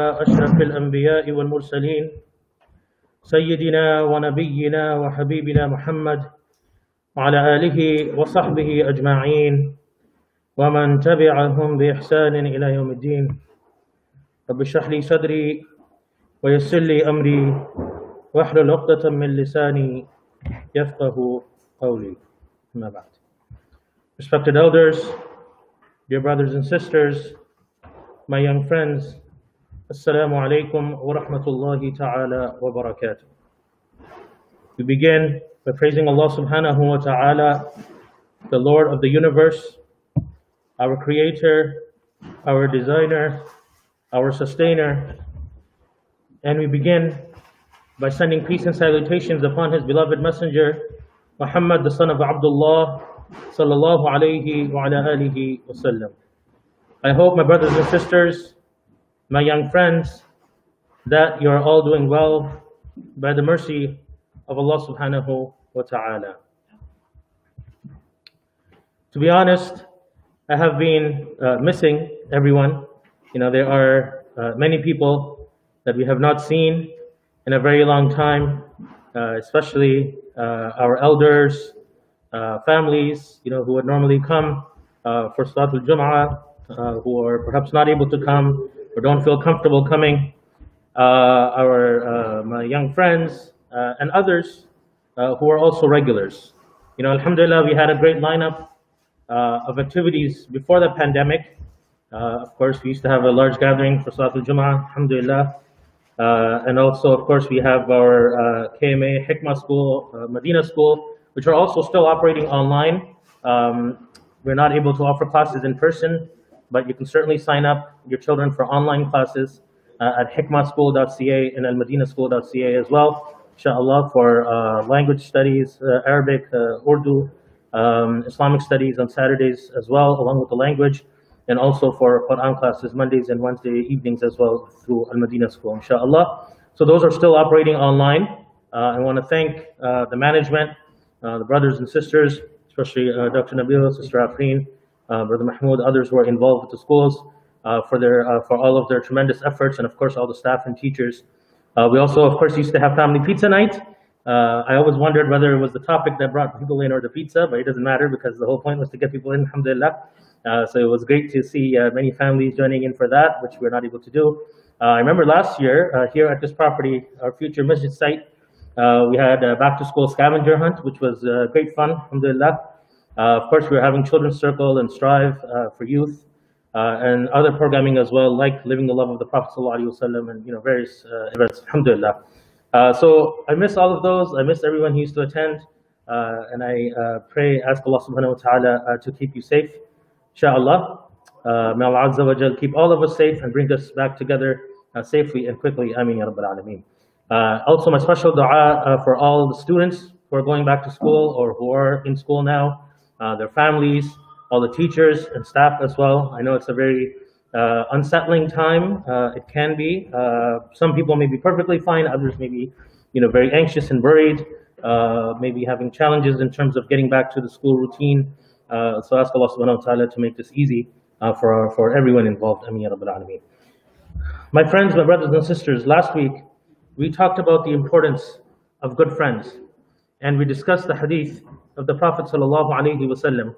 أشرف الأنبياء والمرسلين سيدنا ونبينا وحبيبنا محمد وعلى آله وصحبه أجمعين ومن تبعهم بإحسان إلى يوم الدين. رب اشرح لي صدري ويسر لي أمري واحلل عقدة من لساني يفقه قولي. أما بعد. Respected elders, dear brothers and sisters, my young friends, Assalamu alaikum wa ta'ala wa barakatuh. We begin by praising Allah subhanahu wa ta'ala, the Lord of the universe, our creator, our designer, our sustainer. And we begin by sending peace and salutations upon his beloved messenger, Muhammad, the son of Abdullah, sallallahu alayhi wa ala alihi wa. I hope, my brothers and sisters, my young friends, that you are all doing well by the mercy of Allah subhanahu wa ta'ala. To be honest, I have been uh, missing everyone. You know, there are uh, many people that we have not seen in a very long time, uh, especially uh, our elders, uh, families, you know, who would normally come uh, for Salatul Jum'ah, who are perhaps not able to come or don't feel comfortable coming. Uh, our uh, my young friends uh, and others uh, who are also regulars. You know, Alhamdulillah, we had a great lineup of activities before the pandemic. Of course, we used to have a large gathering for Salatul Jum'ah, Alhamdulillah. Uh, and also, of course, we have our uh, KMA Hikmah School, uh, Medina School, which are also still operating online. Um, we're not able to offer classes in person, but you can certainly sign up your children for online classes uh, at hikmahschool.ca and almadinaschool.ca as well, inshallah, for uh, language studies, uh, Arabic, uh, Urdu, um, Islamic studies on Saturdays as well, along with the language, and also for Quran classes Mondays and Wednesday evenings as well through Al Madina School, inshallah. So those are still operating online. Uh, I want to thank uh, the management, the brothers and sisters, especially Dr. Nabil, Sister Afreen, uh, Brother Mahmoud, others who are involved with the schools uh, for their uh, for all of their tremendous efforts, and of course all the staff and teachers. Uh, we also, of course, used to have family pizza night. I always wondered whether it was the topic that brought people in or the pizza, but it doesn't matter because the whole point was to get people in, alhamdulillah. So it was great to see many families joining in for that, which we're not able to do. I remember last year, here at this property, our future masjid site, uh, we had a back to school scavenger hunt, which was uh, great fun, alhamdulillah. Uh, of course, we're having Children's Circle and Strive uh, for youth, uh, and other programming as well, like Living the Love of the Prophet ﷺ and you know various events. Alhamdulillah. So I miss all of those. I miss everyone who used to attend, and I pray, ask Allah Subhanahu wa Taala to keep you safe, inshallah. Uh, may Allah Azza wa Jal keep all of us safe and bring us back together uh, safely and quickly. Ameen ya Rabbil Alameen. Uh, also, my special dua for all the students who are going back to school or who are in school now, uh, their families, all the teachers and staff as well. I know it's a very uh, unsettling time. Uh, it can be. Uh, some people may be perfectly fine. Others may be, you know, very anxious and worried. Uh, maybe having challenges in terms of getting back to the school routine. So ask Allah Subhanahu wa Taala to make this easy for for everyone involved. Ameen. My friends, my brothers and sisters, last week we talked about the importance of good friends, and we discussed the hadith of the Prophet sallallahu alaihi wasallam,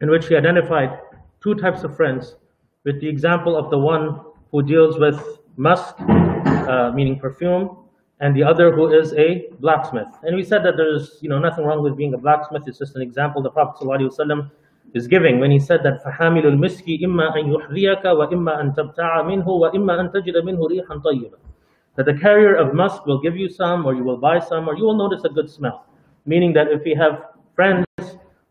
in which he identified two types of friends, with the example of the one who deals with musk, uh, meaning perfume, and the other who is a blacksmith. And we said that there's you know nothing wrong with being a blacksmith. It's just an example the Prophet sallallahu alaihi wasallam is giving when he said that فَحَامِلُ الْمِسْكِ إِمَّا أَن يُحْذِيَكَ وَإِمَّا أَن تَبْتَعَ مِنْهُ وَإِمَّا أَن تَجِدَ مِنْهُ رِيحًا طَيِّبًا that the carrier of musk will give you some, or you will buy some, or you will notice a good smell. Meaning that if we have friends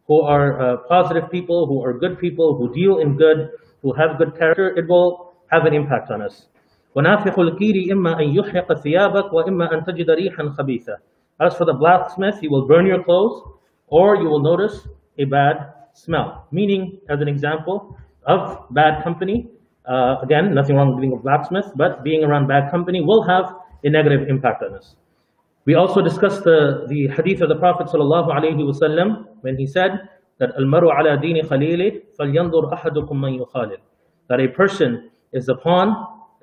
who are uh, positive people, who are good people, who deal in good, who have good character, it will have an impact on us. وَنَافِخُ الْكِيرِ إِمَّا أَن يُحْرِقَ ثِيَابَكَ وَإِمَّا أَن تَجِدَ رِيحًا خَبِيثًا As for the blacksmith, he will burn your clothes, or you will notice a bad smell. Meaning, as an example of bad company, uh, again, nothing wrong with being a blacksmith, but being around bad company will have a negative impact on us. We also discussed the, the hadith of the Prophet wasallam when he said that al-maru. That a person is upon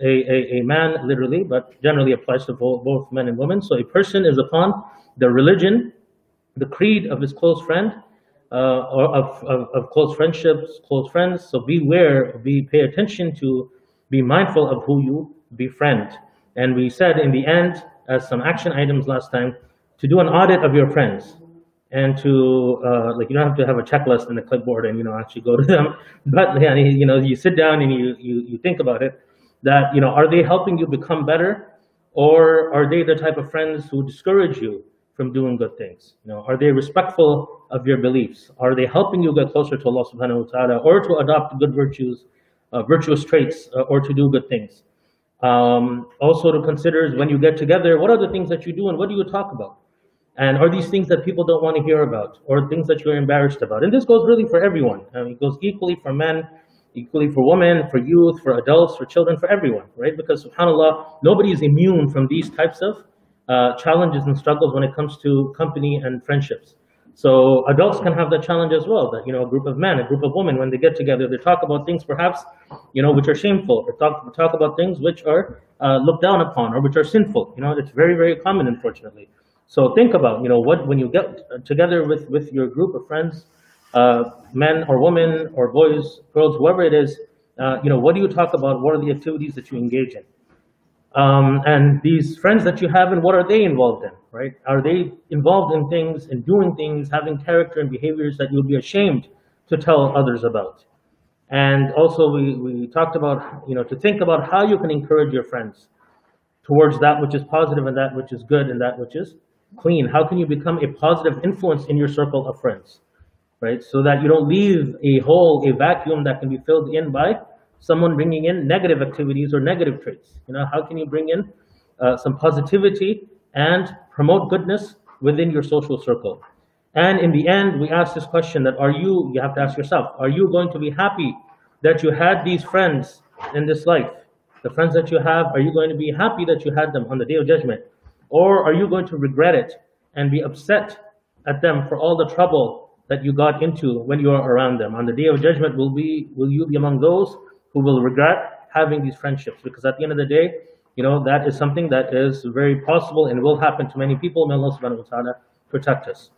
a, a, a man literally, but generally applies to both men and women. So a person is upon the religion, the creed of his close friend, uh, or of, of, of, close friendships, close friends. So beware, be pay attention to, be mindful of who you befriend. And we said in the end, as some action items last time, to do an audit of your friends and to uh, like you don't have to have a checklist in the clipboard and you know actually go to them, but yeah, you know you sit down and you you you think about it. That you know are they helping you become better, or are they the type of friends who discourage you from doing good things? You know, are they respectful of your beliefs? Are they helping you get closer to Allah Subhanahu wa Taala, or to adopt good virtues, uh, virtuous traits, uh, or to do good things? Um, also to consider is when you get together, what are the things that you do and what do you talk about? And are these things that people don't want to hear about or things that you're embarrassed about? And this goes really for everyone. I mean, it goes equally for men, equally for women, for youth, for adults, for children, for everyone, right? Because subhanAllah, nobody is immune from these types of uh, challenges and struggles when it comes to company and friendships. So adults can have that challenge as well, that, you know, a group of men, a group of women, when they get together, they talk about things perhaps, you know, which are shameful, or talk, talk about things which are uh, looked down upon or which are sinful. You know, it's very, very common, unfortunately. So think about, you know, what when you get together with, with your group of friends, uh, men or women or boys, girls, whoever it is, uh, you know, what do you talk about? What are the activities that you engage in? Um, and these friends that you have, and what are they involved in, right? Are they involved in things and doing things, having character and behaviors that you'll be ashamed to tell others about? And also we, we talked about, you know, to think about how you can encourage your friends towards that which is positive and that which is good and that which is clean? How can you become a positive influence in your circle of friends, right? So that you don't leave a hole, a vacuum that can be filled in by someone bringing in negative activities or negative traits. You know, how can you bring in uh, some positivity and promote goodness within your social circle? And in the end, we ask this question that are you, you have to ask yourself, are you going to be happy that you had these friends in this life? The friends that you have, are you going to be happy that you had them on the day of judgment? Or are you going to regret it and be upset at them for all the trouble that you got into when you are around them? On the day of judgment, will, be, will you be among those who will regret having these friendships? Because at the end of the day, you know, that is something that is very possible and will happen to many people. May Allah subhanahu wa ta'ala protect us.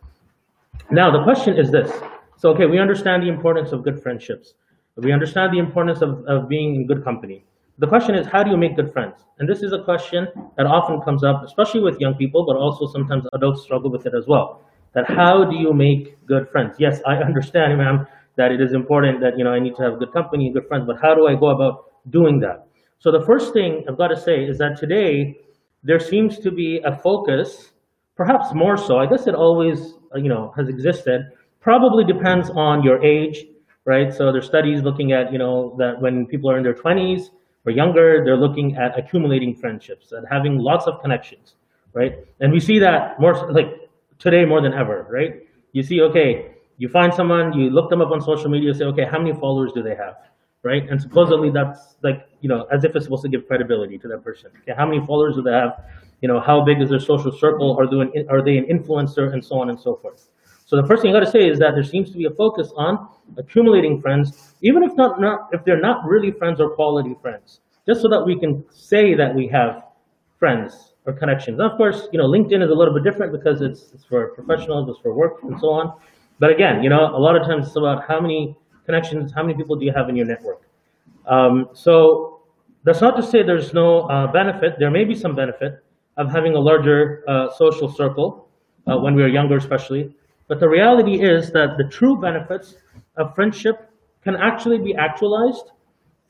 Now, the question is this. So, okay, we understand the importance of good friendships. We understand the importance of, of being in good company. The question is, how do you make good friends? And this is a question that often comes up, especially with young people, but also sometimes adults struggle with it as well. That how do you make good friends? Yes, I understand, ma'am, that it is important that you know I need to have good company and good friends, but how do I go about doing that? So the first thing I've got to say is that today there seems to be a focus, perhaps more so. I guess it always uh, you know has existed. Probably depends on your age, right? So there's studies looking at you know that when people are in their 20s, or younger, they're looking at accumulating friendships and having lots of connections, right? And we see that more like today more than ever, right? You see, okay, you find someone, you look them up on social media, say, okay, how many followers do they have, right? And supposedly that's like, you know, as if it's supposed to give credibility to that person. Okay, how many followers do they have? You know, how big is their social circle? Are they an, are they an influencer, and so on and so forth. So the first thing I got to say is that there seems to be a focus on accumulating friends, even if not, not if they're not really friends or quality friends, just so that we can say that we have friends or connections. And of course, you know, LinkedIn is a little bit different because it's, it's for professionals, it's for work, and so on. But again, you know, a lot of times it's about how many connections, how many people do you have in your network. Um, so that's not to say there's no uh, benefit. There may be some benefit of having a larger uh, social circle uh, when we are younger, especially. But the reality is that the true benefits of friendship can actually be actualized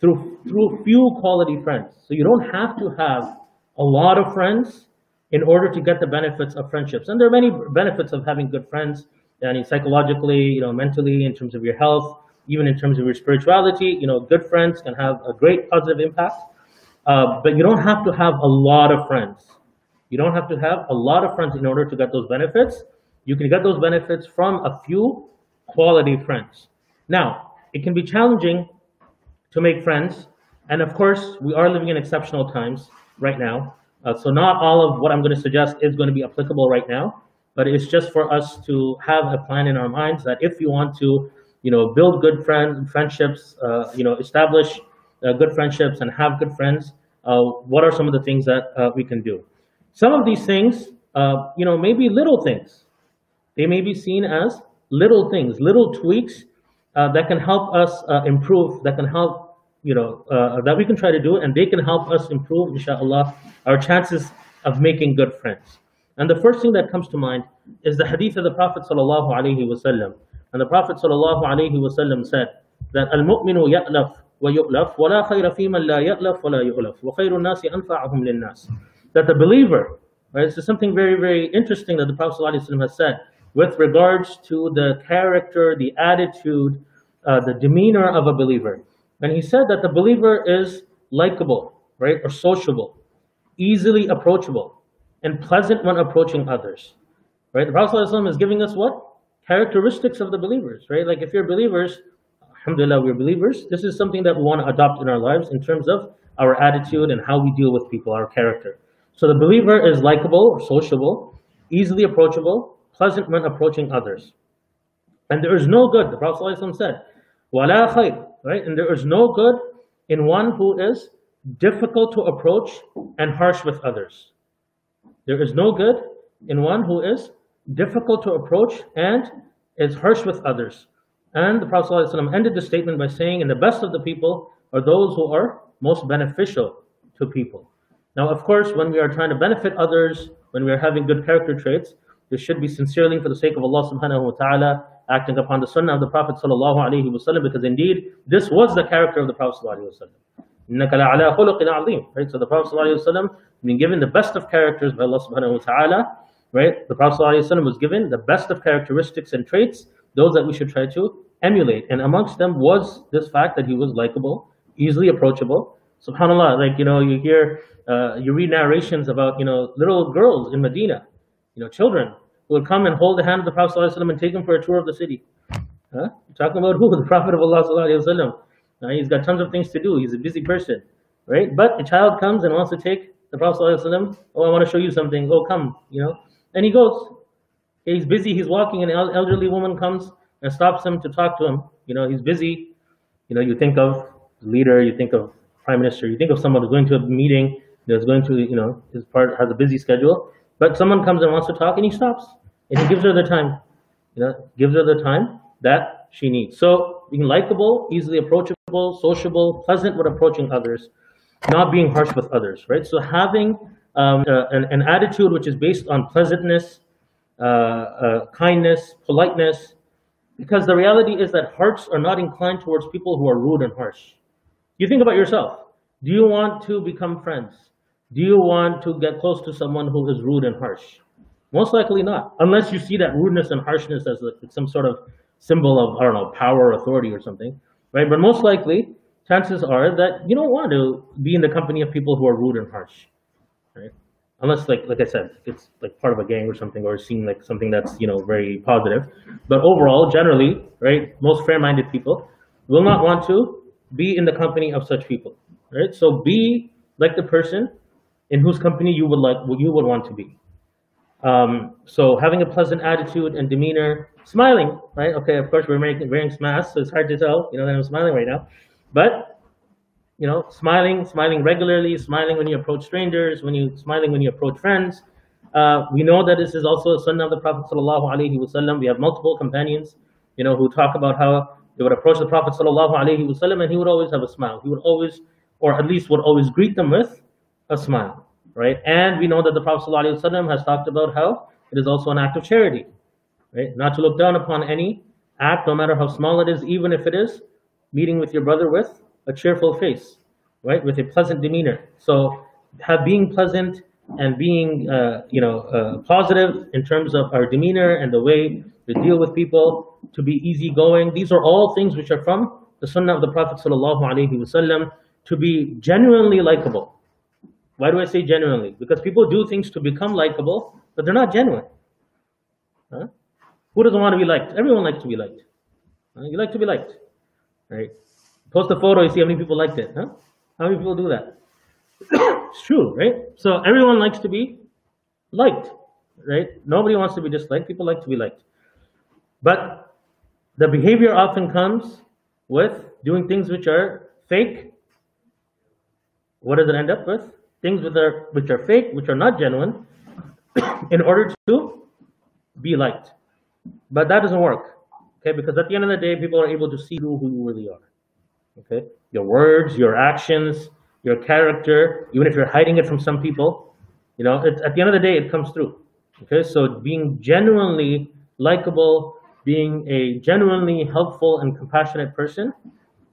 through, through few quality friends. So you don't have to have a lot of friends in order to get the benefits of friendships. And there are many benefits of having good friends, and psychologically, you know, mentally, in terms of your health, even in terms of your spirituality. You know, good friends can have a great positive impact. Uh, but you don't have to have a lot of friends. You don't have to have a lot of friends in order to get those benefits. You can get those benefits from a few quality friends. Now, it can be challenging to make friends. And of course, we are living in exceptional times right now. Uh, so not all of what I'm going to suggest is going to be applicable right now, but it's just for us to have a plan in our minds that if you want to, you know, build good friends, friendships, uh, you know, establish uh, good friendships and have good friends, uh, what are some of the things that uh, we can do. Some of these things, uh, you know, maybe little things. They may be seen as little things, little tweaks uh, that can help us improve, that can help, you know, that we can try to do, and they can help us improve, inshallah, our chances of making good friends. And the first thing that comes to mind is the hadith of the Prophet sallallahu alaihi wasallam. And the Prophet sallallahu alaihi wasallam said that al-mu'minu ya'laf wa yu'laf wa la khayra fi man la ya'laf wa la yu'laf wa khayru nasi anfa'uhum lin-nas. That the believer, right, this is something very, very interesting that the Prophet sallallahu alaihi wasallam has said with regards to the character, the attitude, uh, the demeanor of a believer. And he said that the believer is likable, right, or sociable, easily approachable, and pleasant when approaching others. Right? The Prophet ﷺ is giving us what? Characteristics of the believers, right? Like if you're believers, alhamdulillah, we're believers. This is something that we want to adopt in our lives in terms of our attitude and how we deal with people, our character. So the believer is likable, sociable, easily approachable, pleasant when approaching others. And there is no good, the Prophet ﷺ said, wala khayr, right? And there is no good in one who is difficult to approach and harsh with others. There is no good in one who is difficult to approach and is harsh with others. And the Prophet ﷺ ended the statement by saying, and the best of the people are those who are most beneficial to people. Now, of course, when we are trying to benefit others, when we are having good character traits, this should be sincerely for the sake of Allah subhanahu wa ta'ala, acting upon the sunnah of the Prophet sallallahu alaihi wasallam, because indeed, this was the character of the Prophet sallallahu alaihi wasallam. إِنَّكَ لَعَلَىٰ خُلُقٍ عَظِيمٍ Right? So the Prophet ﷺ being given the best of characters by Allah subhanahu wa ta'ala, right? The Prophet ﷺ was given the best of characteristics and traits, those that we should try to emulate. And amongst them was this fact that he was likable, easily approachable. SubhanAllah, like, you know, you hear, uh, you read narrations about, you know, little girls in Medina, you know, children who would come and hold the hand of the Prophet ﷺ and take him for a tour of the city. Huh? Talking about who? The Prophet of Allah he's got tons of things to do. He's a busy person, right? But a child comes and wants to take the Prophet ﷺ, oh, I want to show you something. Oh, come, you know. And he goes. He's busy. He's walking. And an elderly woman comes and stops him to talk to him. You know, he's busy. You know, you think of leader, you think of prime minister, you think of someone who's going to a meeting, that's going to, you know, his part has a busy schedule. But someone comes and wants to talk, and he stops and he gives her the time. You know, gives her the time that she needs. So being likable, easily approachable, sociable, pleasant when approaching others, not being harsh with others, right? So having um, uh, an, an, attitude which is based on pleasantness, uh, uh, kindness, politeness, because the reality is that hearts are not inclined towards people who are rude and harsh. You think about yourself. Do you want to become friends? Do you want to get close to someone who is rude and harsh? Most likely not, unless you see that rudeness and harshness as some sort of symbol of, I don't know, power or authority or something, right? But most likely, chances are that you don't want to be in the company of people who are rude and harsh, right? Unless, like, like I said, it's like part of a gang or something, or seem like something that's you know very positive. But overall, generally, right, most fair-minded people will not want to be in the company of such people, right? So be like the person in whose company you would like you would want to be. Um, so having a pleasant attitude and demeanor, smiling, right? Okay, of course we're making, wearing masks, so it's hard to tell, you know, that I'm smiling right now. But, you know, smiling, smiling regularly, smiling when you approach strangers, when you smiling when you approach friends. Uh, we know that this is also a sunnah of the Prophet sallallahu alaihi wasallam. We have multiple companions, you know, who talk about how they would approach the Prophet sallallahu alaihi wasallam, and he would always have a smile. He would always, or at least would always greet them with a smile right? And we know that the Prophet ﷺ has talked about how it is also an act of charity, right? Not to look down upon any act, no matter how small it is, even if it is meeting with your brother with a cheerful face, right? With a pleasant demeanor. So have being pleasant and being, uh, you know, uh, positive in terms of our demeanor and the way to deal with people, to be easygoing. These are all things which are from the Sunnah of the Prophet sallallahu alaihi wasallam. To be genuinely likable, why do I say genuinely? Because people do things to become likable, but they're not genuine. Huh? Who doesn't want to be liked? Everyone likes to be liked. Huh? You like to be liked, right? Post a photo, you see how many people liked it. Huh? How many people do that? it's true, right? So everyone likes to be liked, right? Nobody wants to be disliked. People like to be liked. But the behavior often comes with doing things which are fake what does it end up with? Things which are which are fake, which are not genuine, in order to be liked. But that doesn't work. Okay, because at the end of the day, people are able to see who, you really are. Okay, your words, your actions, your character, even if you're hiding it from some people, you know, it, at the end of the day, it comes through. Okay, so being genuinely likable, being a genuinely helpful and compassionate person,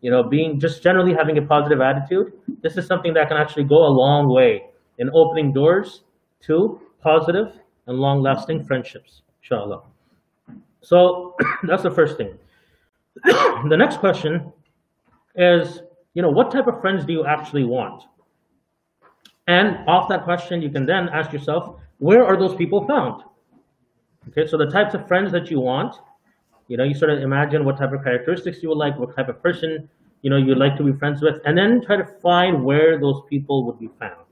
you know, being just generally having a positive attitude, this is something that can actually go a long way in opening doors to positive and long-lasting friendships, inshallah. So that's the first thing. the next question is, you know, what type of friends do you actually want? And off that question, you can then ask yourself, where are those people found? Okay, so the types of friends that you want, you know, you sort of imagine what type of characteristics you would like, what type of person, you know, you'd like to be friends with, and then try to find where those people would be found.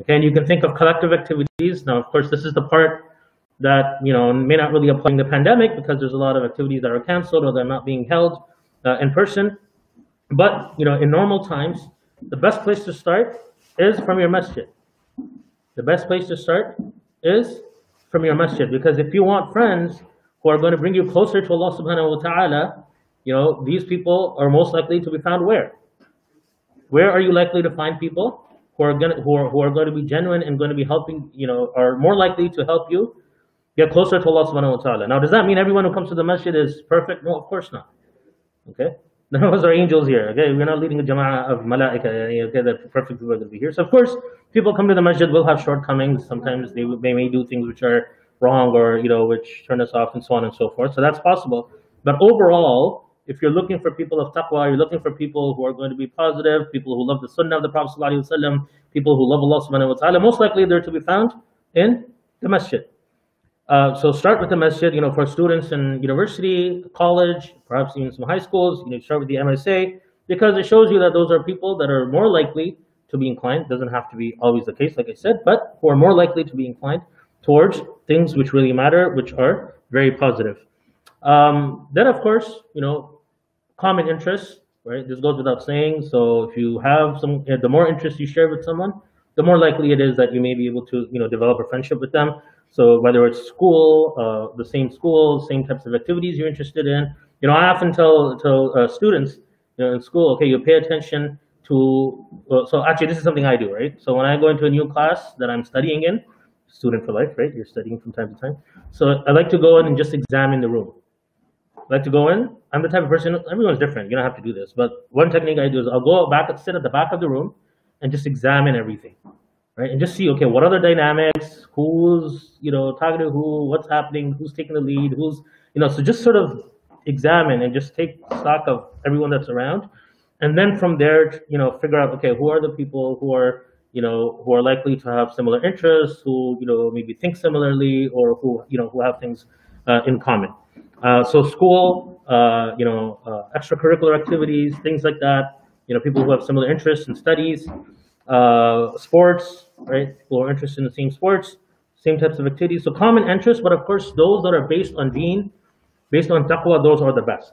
Okay, and you can think of collective activities. Now, of course, this is the part that, you know, may not really apply in the pandemic because there's a lot of activities that are canceled or they're not being held uh, in person. But, you know, in normal times, the best place to start is from your masjid. The best place to start is from your masjid. Because if you want friends who are going to bring you closer to Allah subhanahu wa ta'ala, you know, these people are most likely to be found where? Where are you likely to find people who are going to, who are, who are going to be genuine and going to be helping, you know, are more likely to help you get closer to Allah subhanahu wa ta'ala. Now, does that mean everyone who comes to the masjid is perfect? No, of course not. Okay? None of us are angels here. Okay, we're not leading a jama'ah of malaika. Okay, that perfect people are going to be here. So of course, people come to the masjid will have shortcomings. Sometimes they they may do things which are wrong or you know which turn us off and so on and so forth. So that's possible. But overall, if you're looking for people of taqwa, you're looking for people who are going to be positive, people who love the sunnah of the Prophet ﷺ, people who love Allah subhanahu wa ta'ala, most likely they're to be found in the masjid. Uh, so start with the masjid, you know, for students in university, college, perhaps even some high schools, you know, start with the MSA, because it shows you that those are people that are more likely to be inclined, doesn't have to be always the case, like I said, but who are more likely to be inclined towards things which really matter, which are very positive. Um, then, of course, you know, common interests, right? This goes without saying. So if you have some, the more interest you share with someone, the more likely it is that you may be able to, you know, develop a friendship with them. So whether it's school, uh, the same school, same types of activities you're interested in. You know, I often tell tell uh, students you know, in school, okay, you pay attention to. So actually, this is something I do, right? So when I go into a new class that I'm studying in, student for life, right? You're studying from time to time. So I like to go in and just examine the room. I like to go in. I'm the type of person. Everyone's different. You don't have to do this, but one technique I do is I'll go back, sit at the back of the room, and just examine everything right? And just see, okay, what are the dynamics? Who's, you know, targeting who? What's happening? Who's taking the lead? Who's, you know, so just sort of examine and just take stock of everyone that's around. And then from there, you know, figure out, okay, who are the people who are, you know, who are likely to have similar interests, who, you know, maybe think similarly or who, you know, who have things uh, in common. Uh, so school, uh, you know, uh, extracurricular activities, things like that, you know, people who have similar interests in studies, uh, sports, right? People who are interested in the same sports, same types of activities. So common interests, but of course, those that are based on deen, based on taqwa, those are the best.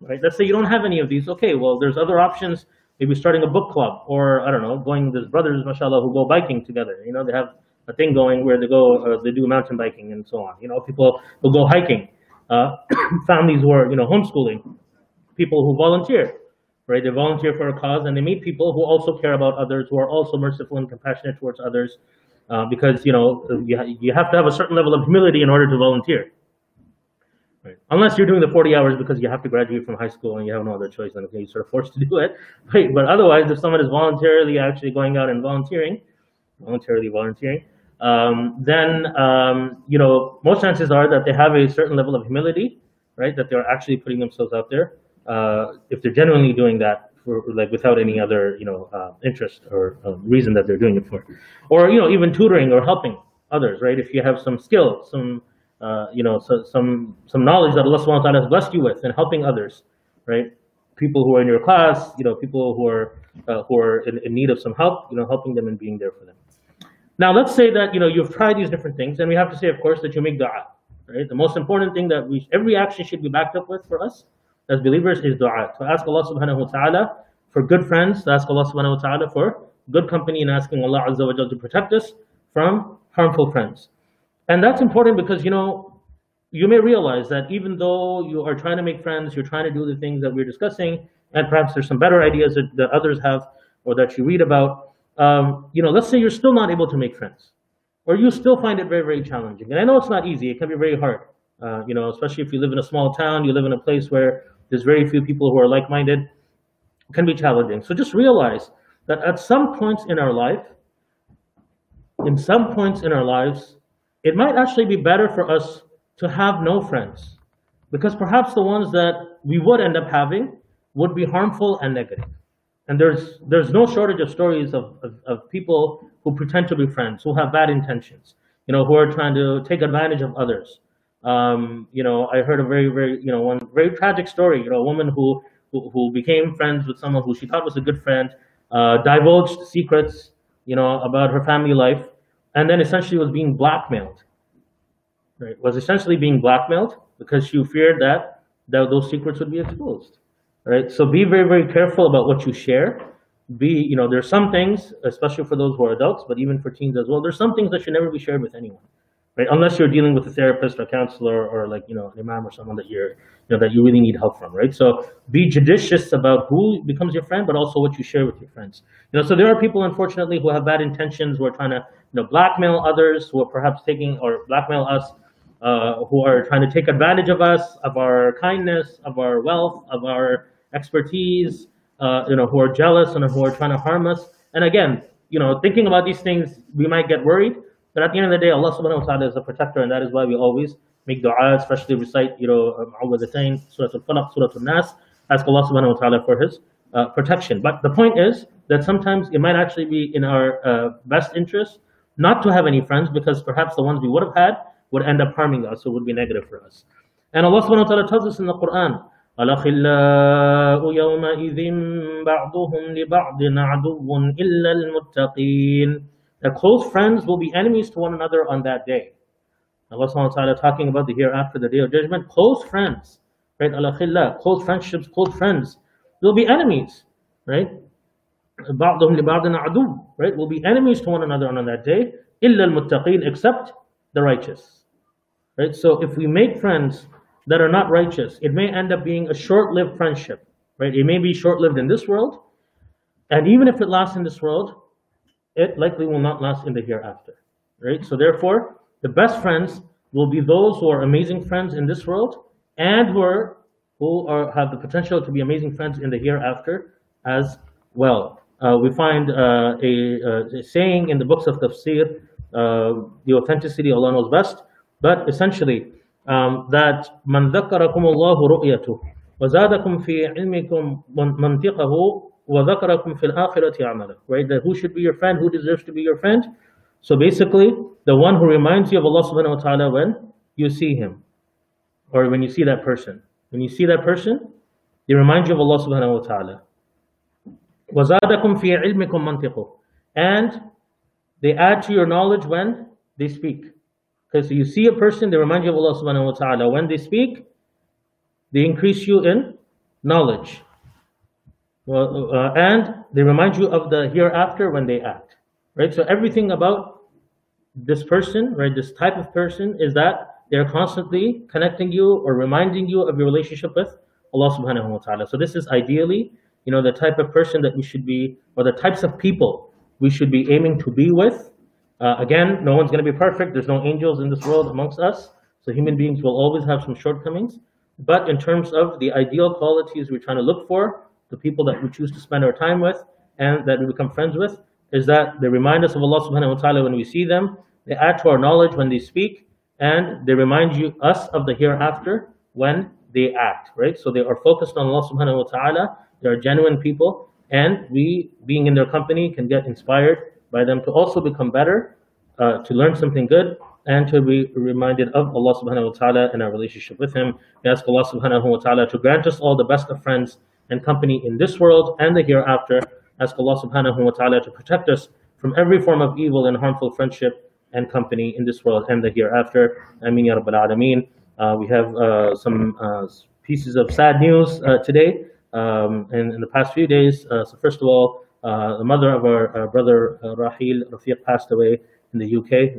Right? Let's say you don't have any of these. Okay, well, there's other options. Maybe starting a book club, or I don't know, going. There's brothers, mashallah, who go biking together. You know, they have a thing going where they go, uh, they do mountain biking and so on. You know, people will go hiking. Uh, families who are, you know, homeschooling. People who volunteer right? They volunteer for a cause and they meet people who also care about others, who are also merciful and compassionate towards others, uh, because you know you, ha you have to have a certain level of humility in order to volunteer. Right. Unless you're doing the 40 hours because you have to graduate from high school and you have no other choice, then okay, you're sort of forced to do it. Right? But otherwise, if someone is voluntarily actually going out and volunteering, voluntarily volunteering, um, then um, you know most chances are that they have a certain level of humility, right? That they're actually putting themselves out there, uh, if they're genuinely doing that for like without any other you know uh, interest or uh, reason that they're doing it for, or you know even tutoring or helping others, right? If you have some skill, some uh, you know so, some some knowledge that Allah Subhanahu wa Taala has blessed you with, and helping others, right? People who are in your class, you know, people who are uh, who are in, in need of some help, you know, helping them and being there for them. Now, let's say that you know you've tried these different things, and we have to say, of course, that you make du'a. Right? The most important thing that we every action should be backed up with for us as believers is dua. To ask Allah subhanahu wa ta'ala for good friends, ask Allah subhanahu wa ta'ala for good company and asking Allah Azza wa Jalla to protect us from harmful friends. And that's important because, you know, you may realize that even though you are trying to make friends, you're trying to do the things that we're discussing, and perhaps there's some better ideas that, that others have or that you read about, um, you know, let's say you're still not able to make friends, or you still find it very, very challenging. And I know it's not easy; it can be very hard. Uh, you know, especially if you live in a small town, you live in a place where there's very few people who are like-minded. Can be challenging. So just realize that at some points in our life, in some points in our lives, it might actually be better for us to have no friends, because perhaps the ones that we would end up having would be harmful and negative. And there's there's no shortage of stories of, of, of, people who pretend to be friends, who have bad intentions, you know, who are trying to take advantage of others. Um, you know, I heard a very, very, you know, one very tragic story, you know, a woman who who, who became friends with someone who she thought was a good friend, uh, divulged secrets, you know, about her family life, and then essentially was being blackmailed. Right, was essentially being blackmailed because she feared that, that those secrets would be exposed right? So be very, very careful about what you share. Be, you know, there's some things, especially for those who are adults, but even for teens as well, there's some things that should never be shared with anyone, right? Unless you're dealing with a therapist or counselor or like, you know, an imam or someone that you're, you know, that you really need help from, right? So be judicious about who becomes your friend, but also what you share with your friends. You know, so there are people, unfortunately, who have bad intentions, who are trying to, you know, blackmail others, who are perhaps taking or blackmail us uh, who are trying to take advantage of us, of our kindness, of our wealth, of our expertise, uh, you know, who are jealous and who are trying to harm us. And again, you know, thinking about these things, we might get worried. But at the end of the day, Allah subhanahu wa ta'ala is a protector, and that is why we always make dua, especially recite, you know, Mu'awwidhatayn, Surah Al-Falaq, Surah Al-Nas, ask Allah subhanahu wa ta'ala for His uh, protection. But the point is that sometimes it might actually be in our uh, best interest not to have any friends because perhaps the ones we would have had would end up harming us, so it would be negative for us. And Allah subhanahu wa ta'ala tells us in the Quran, الأخلاء يومئذ بعضهم لبعض عدو إلا المتقين that close friends will be enemies to one another on that day. Allah subhanahu wa ta'ala talking about the hereafter, the day of judgment. Close friends, right? al-akhillah, close friendships, close friends. will be enemies, right? بعضهم لبعض عدو right will be enemies to one another on that day إلا المتقين except the righteous right so if we make friends that are not righteous it may end up being a short-lived friendship right it may be short-lived in this world and even if it lasts in this world it likely will not last in the hereafter, right? So therefore, the best friends will be those who are amazing friends in this world and who are who are have the potential to be amazing friends in the hereafter as well. Uh, we find uh, a, a, saying in the books of tafsir, uh, the authenticity Allah knows best, but essentially um, that من ذكركم الله رؤيته وزادكم في علمكم منطقه وذكركم في الآخرة عمله right that who should be your friend who deserves to be your friend so basically the one who reminds you of Allah subhanahu wa ta'ala when you see him or when you see that person when you see that person they remind you of Allah subhanahu wa ta'ala وزادكم في علمكم منطقه and they add to your knowledge when they speak because you see a person, they remind you of Allah subhanahu wa ta'ala. When they speak, they increase you in knowledge. Well, uh, and they remind you of the hereafter when they act. Right? So everything about this person, right, this type of person is that they're constantly connecting you or reminding you of your relationship with Allah subhanahu wa ta'ala. So this is ideally, you know, the type of person that we should be, or the types of people we should be aiming to be with uh, again, no one's going to be perfect. There's no angels in this world amongst us. So human beings will always have some shortcomings. But in terms of the ideal qualities we're trying to look for, the people that we choose to spend our time with and that we become friends with, is that they remind us of Allah subhanahu wa ta'ala when we see them, they add to our knowledge when they speak, and they remind you us of the hereafter when they act, right? So they are focused on Allah subhanahu wa ta'ala, they are genuine people, and we, being in their company, can get inspired by them to also become better, uh, to learn something good, and to be reminded of Allah subhanahu wa ta'ala and our relationship with Him. We ask Allah subhanahu wa ta'ala to grant us all the best of friends and company in this world and the hereafter. Ask Allah subhanahu wa ta'ala to protect us from every form of evil and harmful friendship and company in this world and the hereafter. Ameen ya Rabbil Alameen. Uh, we have uh, some uh, pieces of sad news uh, today. Um, and in the past few days, uh, so first of all, uh, the mother of our, our brother Rahil Rafiq passed away in the UK.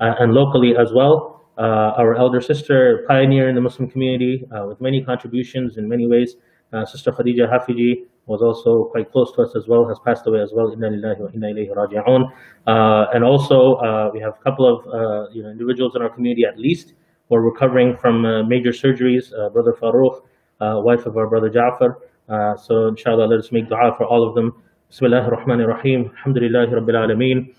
And locally as well, uh, our elder sister, pioneer in the Muslim community uh, with many contributions in many ways, uh, Sister Khadija Hafiji was also quite close to us as well, has passed away as well. Inna lillahi wa inna. Uh, and also, uh, we have a couple of uh, you know, individuals in our community at least who are recovering from major surgeries. Brother Farooq, wife of our brother Ja'far. So inshallah, let us make dua for all of them. Bismillah ar-Rahman ar-Rahim. Alhamdulillahi Rabbil Alameen.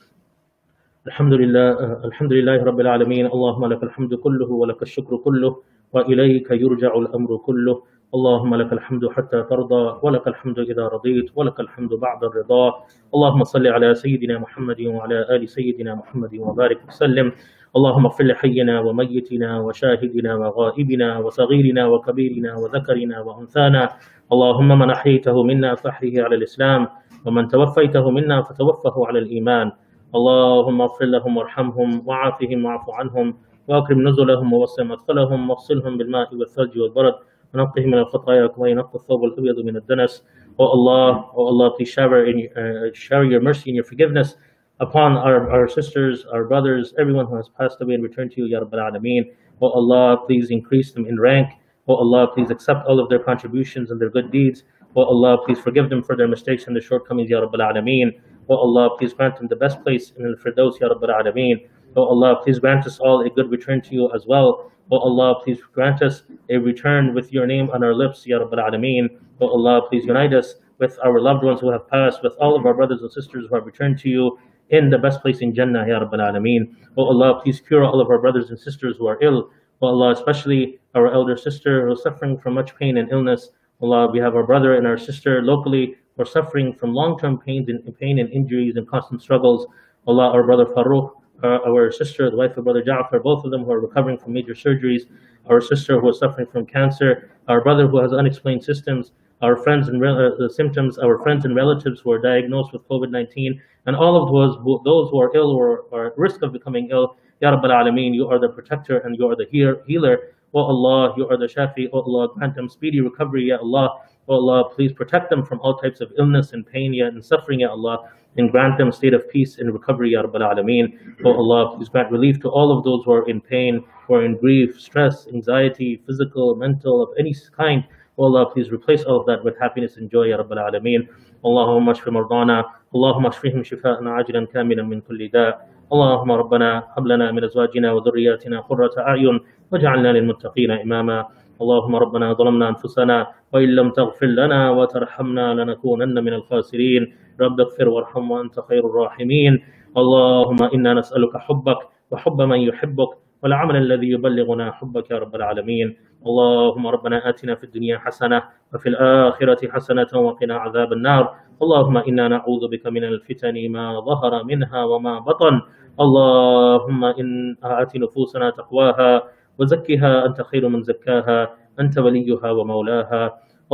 الحمد لله الحمد لله رب العالمين. اللهم لك الحمد كله ولك الشكر كله وإليك يرجع الأمر كله. اللهم لك الحمد حتى ترضى ولك الحمد إذا رضيت ولك الحمد بعد الرضا. اللهم صل على سيدنا محمد وعلى آل سيدنا محمد وبارك وسلم. اللهم اغفر لحينا وميتنا وشاهدنا وغائبنا وصغيرنا وكبيرنا وذكرنا وأنثانا. اللهم من أحييته منا فأحيه على الإسلام ومن توفيته منا فتوفه على الإيمان. اللهم اغفر لهم وارحمهم وعافهم واعف عنهم واكرم نزلهم ووسع مدخلهم واغسلهم بالماء والثلج والبرد ونقهم من الخطايا كما ينقى الثوب الابيض من الدنس O Allah, O Allah, please shower, in, uh, shower your mercy and your forgiveness upon our, our sisters, our brothers, everyone who has passed away and returned to you, Ya Rabbal Alameen. O Allah, please increase them in rank. O Allah, please accept all of their contributions and their good deeds. O Allah, please forgive them for their mistakes and their shortcomings, Ya Rabbal Alameen. O Allah, please grant them the best place in the Firdaus, Ya Rabbal Alameen. O Allah, please grant us all a good return to you as well. O Allah, please grant us a return with your name on our lips, Ya Rabbal Alameen. O Allah, please unite us with our loved ones who have passed, with all of our brothers and sisters who have returned to you in the best place in Jannah, Ya Rabbal Alameen. O Allah, please cure all of our brothers and sisters who are ill. O Allah, especially our elder sister who is suffering from much pain and illness. O Allah, we have our brother and our sister locally are suffering from long-term pain and pain and injuries and constant struggles. Allah, our brother Farouk, uh, our sister, the wife of brother Ja'far, both of them who are recovering from major surgeries, our sister who is suffering from cancer, our brother who has unexplained systems, our friends and uh, symptoms, our friends and relatives who are diagnosed with COVID-19, and all of those who, those who are ill or are at risk of becoming ill. Ya Rabbal Alameen, you are the protector and you are the healer. O Allah, you are the Shafi. O Allah, grant them speedy recovery, Ya Allah. O Allah, please protect them from all types of illness and pain, Ya, and suffering, Ya Allah, and grant them state of peace and recovery, Ya Rabbal Alameen. O Allah, please grant relief to all of those who are in pain, who are in grief, stress, anxiety, physical, mental, of any kind. O Allah, please replace all of that with happiness and joy, Ya Rabbal Alameen. اللهم اشف مرضانا اللهم اشفهم شفاء عاجلا كاملا من كل داء اللهم ربنا هب لنا من ازواجنا وذرياتنا قرة اعين واجعلنا للمتقين اماما اللهم ربنا ظلمنا أنفسنا وإن لم تغفر لنا وترحمنا لنكونن من الخاسرين. رب اغفر وارحم وأنت خير الراحمين. اللهم إنا نسألك حبك وحب من يحبك والعمل الذي يبلغنا حبك يا رب العالمين. اللهم ربنا آتنا في الدنيا حسنة وفي الآخرة حسنة وقنا عذاب النار. اللهم إنا نعوذ بك من الفتن ما ظهر منها وما بطن. اللهم إن آت نفوسنا تقواها وزكها أنت خير من زكاها أنت وليها ومولاها.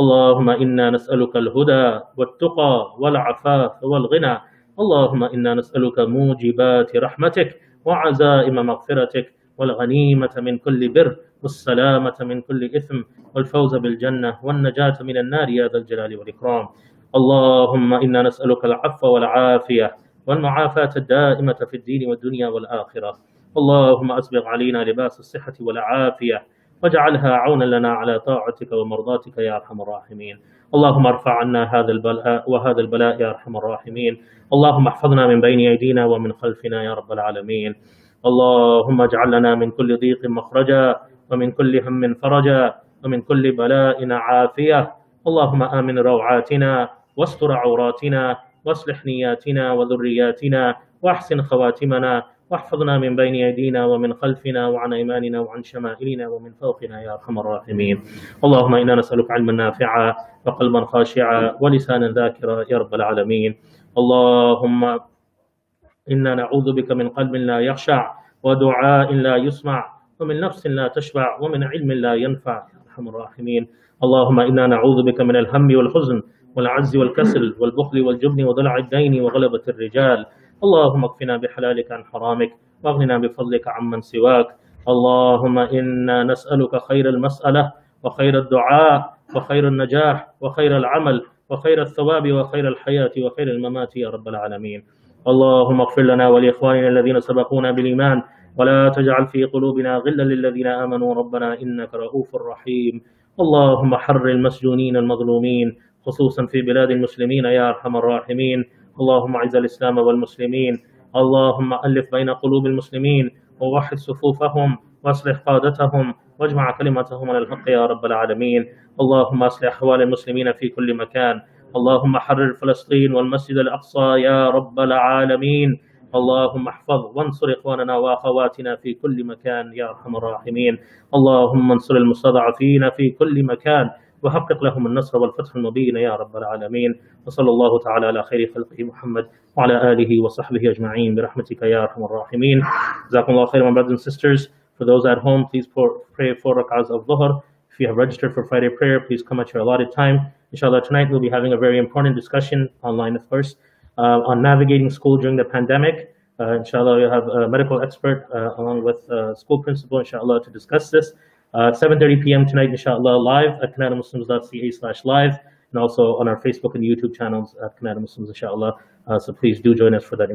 اللهم إنا نسألك الهدى والتقى والعفاف والغنى. اللهم إنا نسألك موجبات رحمتك وعزائم مغفرتك والغنيمة من كل بر والسلامة من كل إثم والفوز بالجنة والنجاة من النار يا ذا الجلال والإكرام. اللهم إنا نسألك العفو والعافية والمعافاة الدائمة في الدين والدنيا والآخرة. اللهم أسبغ علينا لباس الصحة والعافية واجعلها عونا لنا على طاعتك ومرضاتك يا أرحم الراحمين. اللهم ارفع عنا هذا البلاء وهذا البلاء يا أرحم الراحمين. اللهم احفظنا من بين أيدينا ومن خلفنا يا رب العالمين. اللهم اجعل لنا من كل ضيق مخرجا ومن كل هم فرجا ومن كل بلاء عافية. اللهم آمن روعاتنا واستر عوراتنا واصلح نياتنا وذرياتنا واحسن خواتمنا واحفظنا من بين أيدينا ومن خلفنا وعن أيماننا وعن شمائلنا ومن فوقنا يا أرحم الراحمين. اللهم إنا نسألك علما نافعا وقلبا خاشعا ولسانا ذاكرا يا رب العالمين. اللهم إنا نعوذ بك من قلب لا يخشع ودعاء لا يسمع ومن نفس لا تشبع ومن علم لا ينفع يا أرحم الراحمين. اللهم إنا نعوذ بك من الهم والحزن والعجز والكسل والبخل والجبن وضلع الدين وغلبة الرجال اللهم اكفنا بحلالك عن حرامك واغننا بفضلك عمن سواك. اللهم إنا نسألك خير المسألة وخير الدعاء وخير النجاح وخير العمل وخير الثواب وخير الحياة وخير الممات يا رب العالمين. اللهم اغفر لنا ولإخواننا الذين سبقونا بالإيمان ولا تجعل في قلوبنا غلا للذين آمنوا. ربنا إنك رؤوف رحيم. اللهم حر المسجونين المظلومين خصوصا في بلاد المسلمين يا أرحم الراحمين. اللهم أعز الإسلام والمسلمين. اللهم ألف بين قلوب المسلمين ووحد صفوفهم وأصلح قادتهم واجمع كلمتهم على الحق يا رب العالمين. اللهم أصلح أحوال المسلمين في كل مكان. اللهم حرر فلسطين والمسجد الأقصى يا رب العالمين. اللهم احفظ وانصر إخواننا وأخواتنا في كل مكان يا أرحم الراحمين. اللهم انصر المستضعفين في كل مكان. وحقق لهم النصر والفتح المبين يا رب العالمين وصلى الله تعالى على خير خلقه محمد وعلى اله وصحبه اجمعين برحمتك يا ارحم الراحمين جزاكم الله خير my brothers and sisters for those at home please pray four rak'ahs of dhuhr if you have registered for Friday prayer please come at your allotted time inshallah tonight we'll be having a very important discussion online of course uh, on navigating school during the pandemic uh, inshallah we have a medical expert uh, along with uh, school principal inshallah to discuss this uh, 7.30 p.m. tonight, inshallah, live at canadamuslims.ca slash live, and also on our Facebook and YouTube channels at Canada Muslims, inshallah. Uh, so please do join us for that.